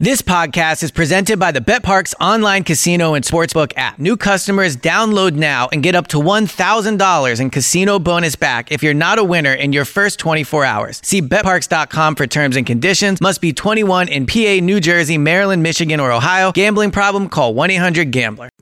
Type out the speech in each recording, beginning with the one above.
This podcast is presented by the BetPARX online casino and sportsbook app. New customers download now and get up to $1,000 in casino bonus back if you're not a winner in your first 24 hours. See betparx.com for terms and conditions. Must be 21 in PA, New Jersey, Maryland, Michigan, or Ohio. Gambling problem? Call 1-800-GAMBLER.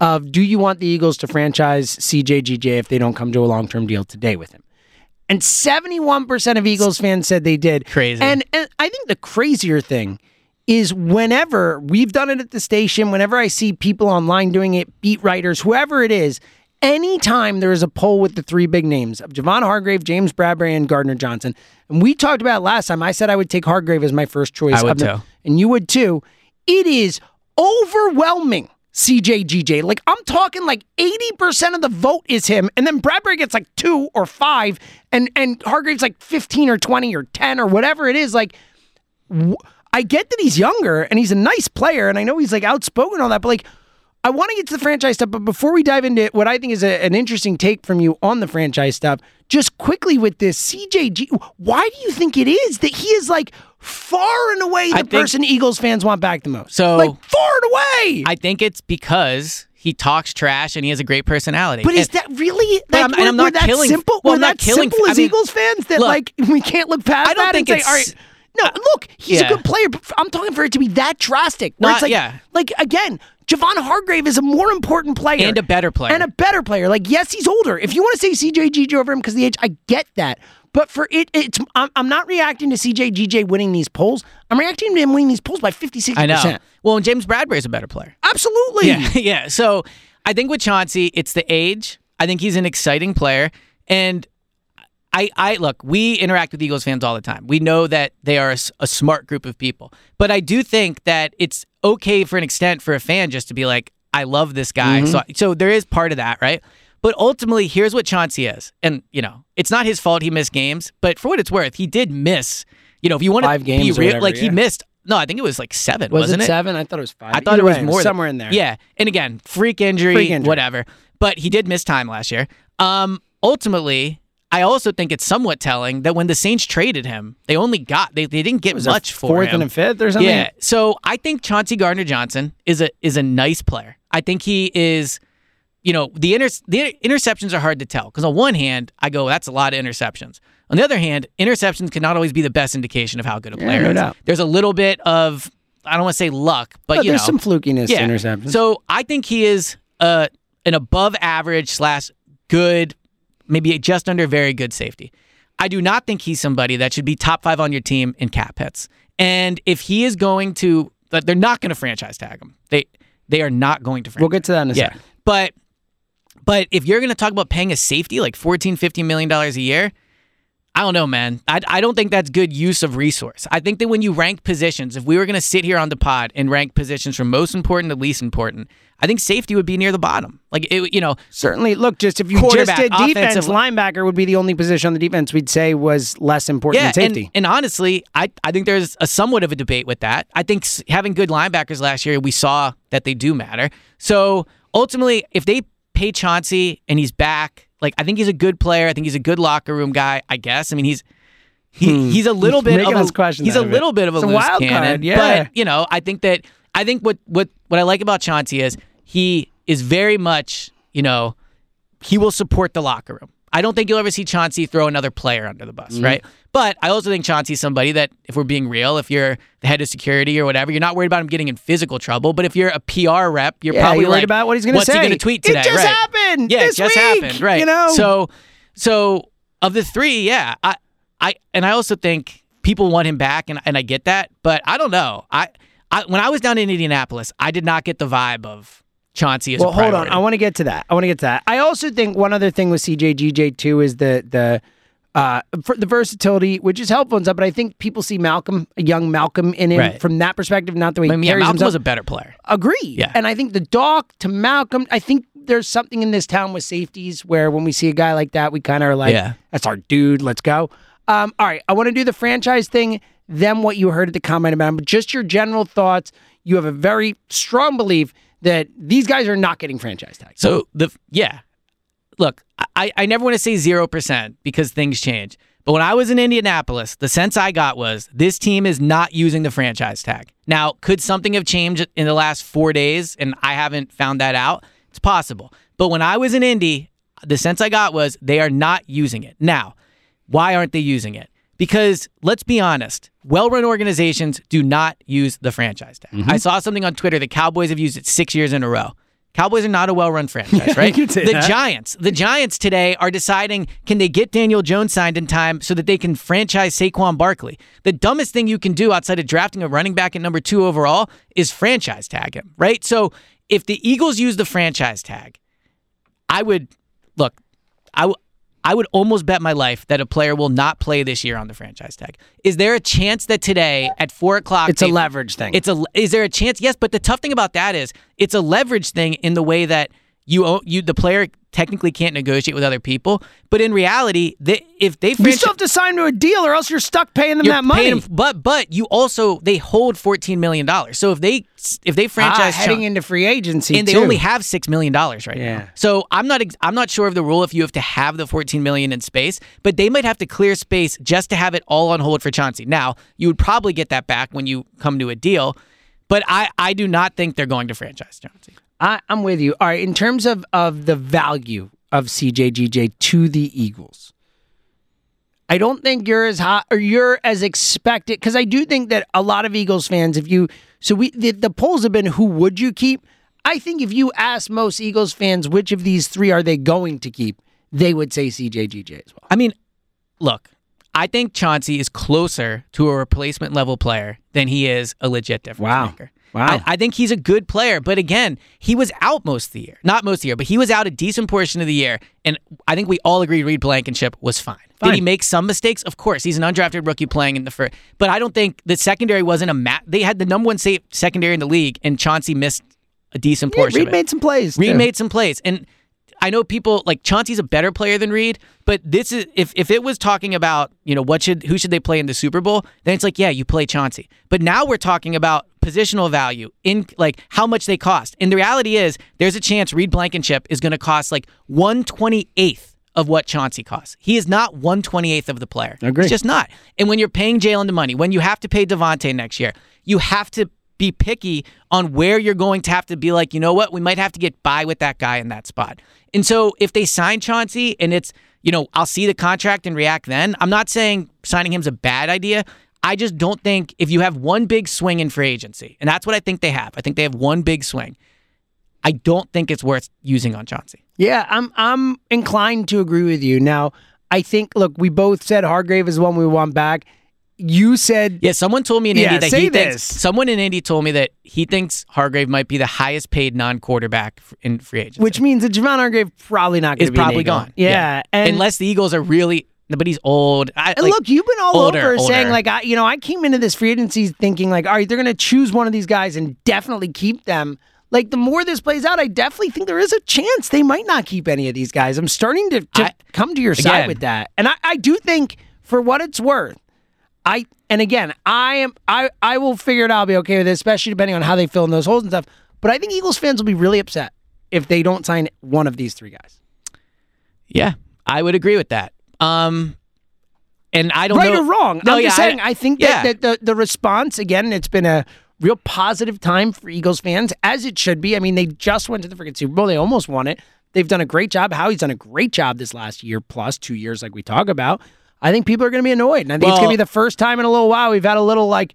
of do you want the Eagles to franchise CJGJ if they don't come to a long term deal today with him? And 71% of Eagles fans said they did. Crazy. And, and I think the crazier thing is whenever we've done it at the station, whenever I see people online doing it, beat writers, whoever it is, anytime there is a poll with the three big names of Javon Hargrave, James Bradberry, and Gardner Johnson, and we talked about it last time, I said I would take Hargrave as my first choice. I would the- too. And you would too. It is overwhelming. CJGJ. Like I'm talking like 80% of the vote is him and then Bradberry gets like 2 or 5 and and Hargrave's like 15 or 20 or 10 or whatever it is like I get that he's younger and he's a nice player and I know he's like outspoken and all that but like I want to get to the franchise stuff, but before we dive into what I think is a, an interesting take from you on the franchise stuff, just quickly with this CJG, why do you think it is that he is like far and away the think- person Eagles fans want back the most? So- like far and away. I think it's because he talks trash and he has a great personality. but is And- that really? Like, I'm- and I'm not that killing- simple. well, we're I'm not that killing- simple I as mean, Eagles fans that look, like we can't look past I don't that think and say, it's- all right. No, look, he's yeah. a good player, but I'm talking for it to be that drastic. Where Not- it's like, yeah. like again, Javon Hargrave is a more important player And a better player. and a better player. Like, yes, he's older. If you want to say CJGJ over him because the age, I get that. But for it, it's I'm, I'm not reacting to CJGJ winning these polls. I'm reacting to him winning these polls by 50, 60 I know. percent. Well, and James Bradberry is a better player. Absolutely. Yeah, yeah. So I think with Chauncey, it's the age. I think he's an exciting player, and I, I look. We interact with Eagles fans all the time. We know that they are a smart group of people, but I do think that it's okay for an extent for a fan just to be like, "I love this guy." Mm-hmm. So, so there is part of that, right? But ultimately, here's what Chauncey is, and you know, it's not his fault he missed games, but for what it's worth, he did miss. You know, if you want to be real, whatever, like he missed. No, I think it was like seven, Was wasn't it it? seven? I thought it was five. I thought Either it was way, more than- somewhere in there. Yeah, and again, freak injury, Freak injury. whatever. But he did miss time last year. Um, ultimately, I also think it's somewhat telling that when the Saints traded him, they only got they, they didn't get much for fourth him. and a fifth or something. Yeah. So I think Chauncey Gardner Johnson is a is a nice player. I think he is. You know the inter- the interceptions are hard to tell because on one hand I go that's a lot of interceptions. On the other hand, interceptions cannot always be the best indication of how good a player no is. doubt. There's a little bit of I don't want to say luck, but, But you there's know some flukiness to interceptions. so I think he is uh, an above average slash good, maybe just under very good safety. I do not think he's somebody that should be top five on your team in cap hits. And if he is going to, they're not going to franchise tag him. They they are not going to. Franchise. We'll get to that in a yeah, second. but but if you're going to talk about paying a safety like 14 15 million dollars a year, I don't know, man. I, I don't think that's good use of resource. I think that when you rank positions, if we were going to sit here on the pod and rank positions from most important to least important, I think safety would be near the bottom. Like it, you know, Certainly, look, just if you just did defense, linebacker would be the only position on the defense we'd say was less important yeah. than safety. And, and honestly, I I think there's a somewhat of a debate with that. I think having good linebackers last year, we saw that they do matter. So ultimately, if they pay Chauncey and he's back, like I think he's a good player. I think he's a good locker room guy. I guess. I mean, he's. He, hmm. he's a little bit Making of a, question he's a a bit. little bit of a It's a loose wild cannon, card, yeah. but you know, I think that I think what what what I like about Chauncey is he is very much you know he will support the locker room. I don't think you'll ever see Chauncey throw another player under the bus, Mm-hmm. right? But I also think Chauncey's somebody that, if we're being real, if you're the head of security or whatever, you're not worried about him getting in physical trouble. But if you're a PR rep, you're Yeah, probably you're worried like, about what he's gonna say. What's he going to tweet today? It just right. happened Yeah, it just week, happened. Right. you know? So, so of the three, yeah, I, I, and I also think people want him back, and and I get that, but I don't know. I, I when I was down in Indianapolis, I did not get the vibe of Chauncey as well, hold on. I want to get to that. I want to get to that. I also think one other thing with CJGJ too is the the uh for the versatility, which is helpful and stuff. But I think people see Malcolm, a young Malcolm, in him Right. from that perspective, not the way I he mean, yeah, Malcolm himself. was a better player. Agree. Yeah. And I think the Dawk to Malcolm, I think there's something in this town with safeties where when we see a guy like that, we kind of are like, Yeah. that's our dude. Let's go. Um, all right. I want to do the franchise thing, then what you heard at the comment about him, but just your general thoughts. You have a very strong belief that these guys are not getting franchise tags. So the yeah, look, I I never want to say zero percent because things change. But when I was in Indianapolis, the sense I got was this team is not using the franchise tag. Now, could something have changed in the last four days and I haven't found that out? It's possible. But when I was in Indy, the sense I got was they are not using it. Now, why aren't they using it? Because let's be honest, well run organizations do not use the franchise tag. Mm-hmm. I saw something on Twitter the Cowboys have used it six years in a row. Cowboys are not a well run franchise, right? the that. Giants, the Giants today are deciding can they get Daniel Jones signed in time so that they can franchise Saquon Barkley. The dumbest thing you can do outside of drafting a running back at number two overall is franchise tag him, right? So if the Eagles use the franchise tag, I would look. I w- I would almost bet my life that a player will not play this year on the franchise tag. Is there a chance that today at four o'clock It's a leverage thing. It's a. Is there a chance? Yes, but the tough thing about that is it's a leverage thing in the way that you you the player technically can't negotiate with other people, but in reality, they, if they you still have to sign to a deal, or else you're stuck paying them that money. them- but but you also they hold fourteen million dollars. So if they if they ah, franchise heading Sean- into free agency, and they only have six million dollars right Yeah. now. So I'm not ex- I'm not sure of the rule if you have to have the 14 million in space, but they might have to clear space just to have it all on hold for Chauncey. Now you would probably get that back when you come to a deal, but I I do not think they're going to franchise Chauncey. I, I'm with you. All right, in terms of of the value of CJGJ to the Eagles, I don't think you're as hot or you're as expected because I do think that a lot of Eagles fans, if you so we the, the polls have been who would you keep? I think if you ask most Eagles fans which of these three are they going to keep, they would say CJGJ as well. I mean, look, I think Chauncey is closer to a replacement level player than he is a legit difference Wow. maker. Wow. I, I think he's a good player, but again, he was out most of the year. Not most of the year, but he was out a decent portion of the year, and I think we all agree Reed Blankenship was fine. Did he make some mistakes? Of course, he's an undrafted rookie playing in the first. But I don't think the secondary wasn't a mat. They had the number one safe secondary in the league, and Chauncey missed a decent Yeah, portion. Reed of it. made some plays. Reed too. made some plays, and I know people like Chauncey's a better player than Reed, but this is if if it was talking about you know what should who should they play in the Super Bowl, then it's like yeah you play Chauncey. But now we're talking about positional value in like how much they cost. And the reality is there's a chance Reed Blankenship is going to cost like one twenty eighth of what Chauncey costs. He is not one twenty eighth of the player. Agree. He's just not. And when you're paying Jalen the money, when you have to pay DeVonta next year, you have to be picky on where you're going to have to be like, you know what, we might have to get by with that guy in that spot. And so if they sign Chauncey and it's, you know, I'll see the contract and react then. I'm not saying signing him's a bad idea. I just don't think if you have one big swing in free agency, and that's what I think they have. I think they have one big swing. I don't think it's worth using on Chauncey. Yeah, I'm I'm inclined to agree with you. Now, I think look, we both said Hargrave is one we want back. You said Yeah, someone told me in Yeah, Indy that say he thinks this. someone in Indy told me that he thinks Hargrave might be the highest paid non-quarterback in free agency. which means that Javon Hargrave probably not going is to be an probably gone. Yeah, and unless the Eagles are really, but he's old. I, And like, look, you've been all older, over saying like I, you know, I came into this free agency thinking like, all right, they're going to choose one of these guys and definitely keep them. Like the more this plays out, I definitely think there is a chance they might not keep any of these guys. I'm starting to, to I- come to your side with that, and I, I do think for what it's worth, I and again, I am I I will figure it out. I'll be okay with it, especially depending on how they fill in those holes and stuff. But I think Eagles fans will be really upset if they don't sign one of these three guys. yeah, I would agree with that. Um, and I don't right know or wrong. No, I'm yeah, just saying. I, think yeah. that, that the the response again, it's been a real positive time for Eagles fans, as it should be. I mean, they just went to the freaking Super Bowl. They almost won it. They've done a great job. Howie's done a great job this last year plus two years, like we talk about. I think people are going to be annoyed, and I think it's going to be the first time in a little while we've had a little like,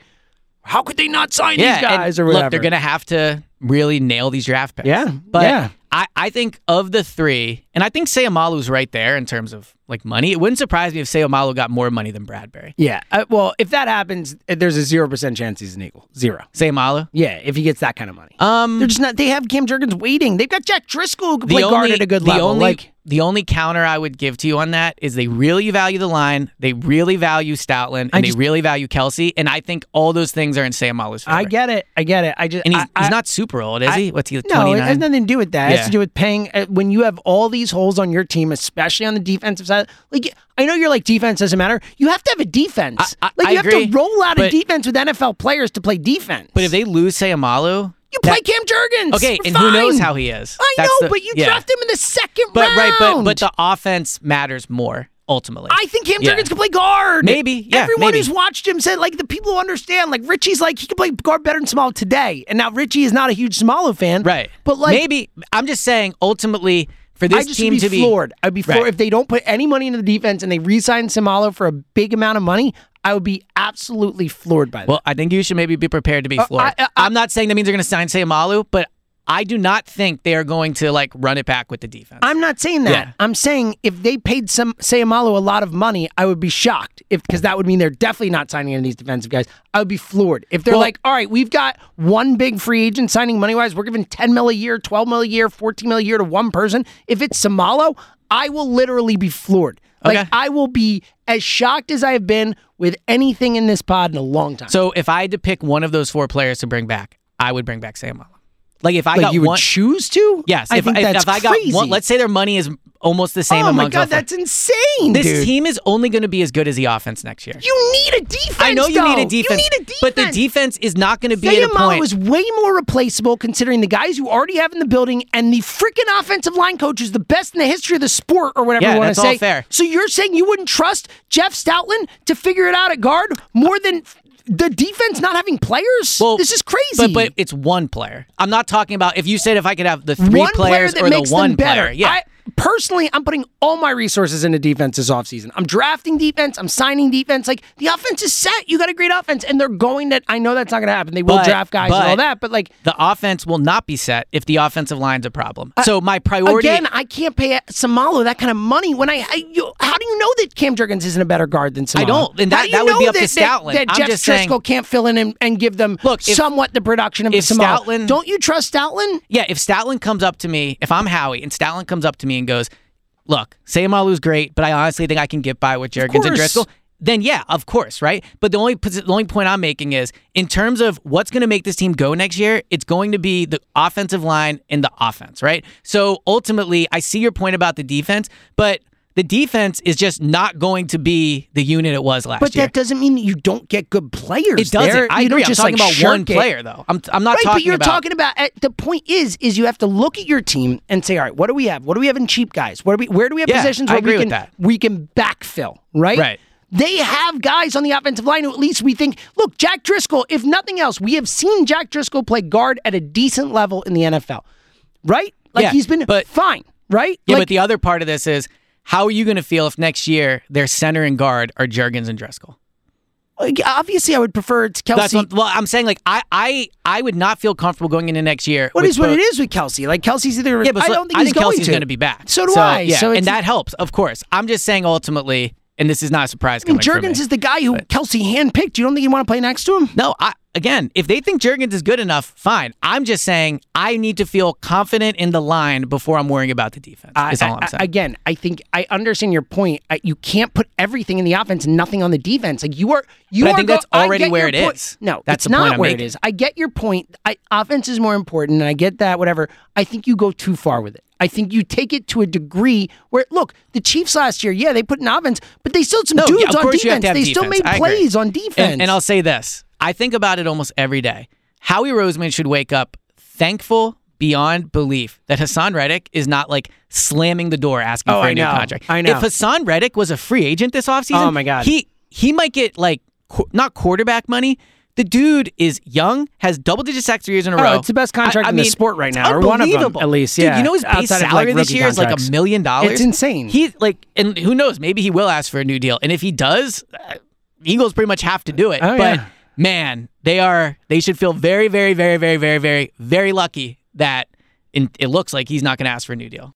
how could they not sign yeah, these guys or whatever? Look, they're going to have to really nail these draft picks. Yeah, But yeah. I, I think of the three, and I think Seumalo's right there in terms of like money. It wouldn't surprise me if Seumalo got more money than Bradberry. Yeah. Uh, well, if that happens, uh, there's a zero percent chance he's an Eagle. Zero. Seumalo? Yeah, if he gets that kind of money. Um, They're just not. They have Cam Jurgens waiting. They've got Jack Driscoll who can the play only, guard at a good the level. Only, like the only counter I would give to you on that is they really value the line, they really value Stoutland, and I they really value Kelce. And I think all those things are in Seumalo's favor. I get it. I get it. I just And he's, I, he's not super old, is I- he? What's he? No, Twenty it has nothing to do with that. It has to do with paying uh, when you have all these holes on your team, especially on the defensive side. Like I know you're like defense doesn't matter. You have to have a defense. I- I- like I you have agree, to roll out a defense with NFL players to play defense. But if they lose Seumalo, you play Cam Jurgens, okay, We're and who knows how he is? I That's know, the- but you yeah. draft him in the second But round. right, but but the offense matters more ultimately. I think Cam Yeah. Jurgens can play guard. Maybe, yeah, Everyone maybe. who's watched him said, like, the people who understand, like, Richie's like, he can play guard better than Small today. And now Richie is not a huge Seumalo fan. right, But, like, maybe I'm just saying ultimately for this I just team be to be floored. I'd be floored Right. if they don't put any money into the defense and they re-sign Seumalo for a big amount of money. I would be absolutely floored by that. Well, I think you should maybe be prepared to be Uh, floored. I- I- am not saying that means they're going to sign Seumalo, but I do not think they are going to like run it back with the defense. I'm not saying that. Yeah. I'm saying if they paid some Seumalo a lot of money, I would be shocked. If because that would mean they're definitely not signing any of these defensive guys. I would be floored. If they're Well- like, all right, we've got one big free agent signing money wise, we're giving 10 mil a year, 12 mil a year, 14 mil a year to one person. If it's Seumalo, I will literally be floored. Like Okay. I will be as shocked as I have been with anything in this pod in a long time. so if I had to pick one of those four players to bring back, I would bring back Seumalo. Like if I like got you would one, choose to? yes. I if, think if, that's if I got crazy. one, let's say their money is almost the same oh my god, that's insane, This dude. team is only going to be as good as the offense next year. you need a defense. I know you need a defense, You need a defense. but the defense is not going to be at a Seumalo point. is way more replaceable considering the guys you already have in the building and the freaking offensive line coach is the best in the history of the sport or whatever Yeah, you want that's to all say. fair. So you're saying you wouldn't trust Jeff Stoutland to figure it out at guard more than the defense not having players? Well, this is crazy. But but it's one player. I'm not talking about if you said if I could have the three one players that or the one player. Yeah. I, personally, I'm putting all my resources into defense this offseason. I'm drafting defense. I'm signing defense. Like the offense is set. You got a great offense, and they're going to. I know that's not going to happen. They will But- draft guys and all that, but like the offense will not be set if the offensive line's a problem. Uh, so my priority Again, I can't pay Seumalo that kind of money when I. I you, how do you know that Cam Jurgens isn't a better guard than Seumalo? I don't, and How that- do you that would be know up that, that- Stoutland. That, I'm Jeff just saying- can't fill in and, and give them Look, if- somewhat the production of Seumalo. Stoutland- don't you trust Stoutland? Yeah, if Stoutland comes up to me, if I'm Howie and Stoutland comes up to me and goes, "Look, Seumalo's great, but I honestly think I can get by with Jurgens and. Driscoll." Then yeah, of course, right? But the only the only point I'm making is in terms of what's going to make this team go next year, it's going to be the offensive line and the offense, right? So ultimately, I see your point about the defense, but the defense is just not going to be the unit it was last But year. But that doesn't mean that you don't get good players. it doesn't. there. I You agree. don't I'm just, talking like, about one it. player though. I'm I'm not right, talking but you're about talking about. uh, The point is, is you have to look at your team and say, all right, what do we have? What do we have in cheap guys? What do we? Where do we have Yeah, positions where we can that. we can backfill? Right. Right. They have guys on the offensive line who at least we think, look, Jack Driscoll, if nothing else, we have seen Jack Driscoll play guard at a decent level in the NFL. Right? Like Yeah, he's been but- fine, right? Yeah, like, but the other part of this is how are you going to feel if next year their center and guard are Jurgens and Driscoll? obviously I would prefer it's That's Kelce. what, well, I'm saying like I I I would not feel comfortable going into next year. What is with what both- it is with Kelce? Like Kelce's either Yeah, but I so- don't think I he's think going Kelce's going to be back. So do I. Yeah, So and that helps, of course. I'm just saying ultimately, and this is not a surprise. I mean, Jurgens is the guy who Kelce handpicked. You don't think you want to play next to him? No, I, again, if they think Jurgens is good enough, fine. I'm just saying I need to feel confident in the line before I'm worrying about the defense. is all I'm I- saying. again, I think I understand your point. I, you can't put everything in the offense and nothing on the defense. Like you are, you But I are think go- that's already where it point. is. No, That's not where making. it is. I get your point. I, offense is more important, and I get that. Whatever. I think you go too far with it. I think you take it to a degree where, look, the Chiefs last year, yeah, they put in offense, but they still had some No, dudes yeah, on defense. you have have they still made plays on defense. And, and I'll say this: I think about it almost every day. Howie Roseman should wake up thankful beyond belief that Haason Reddick is not like slamming the door asking oh, for a I new know. contract. I know. If Haason Reddick was a free agent this offseason, oh my god, he he might get like qu- not quarterback money. The dude is young, has double digit sacks three years in a oh, row. It's the best contract I, I in mean, the sport right now, or one of them at least. Yeah, dude, you know his base Outside salary of, like, this year contracts. is like a million dollars. It's insane. He like, and who knows? Maybe he will ask for a new deal, and if he does, uh, Eagles pretty much have to do it. Oh, but. Yeah man, they are they should feel very, very, very, very, very, very, very lucky that in, it looks like he's not going to ask for a new deal.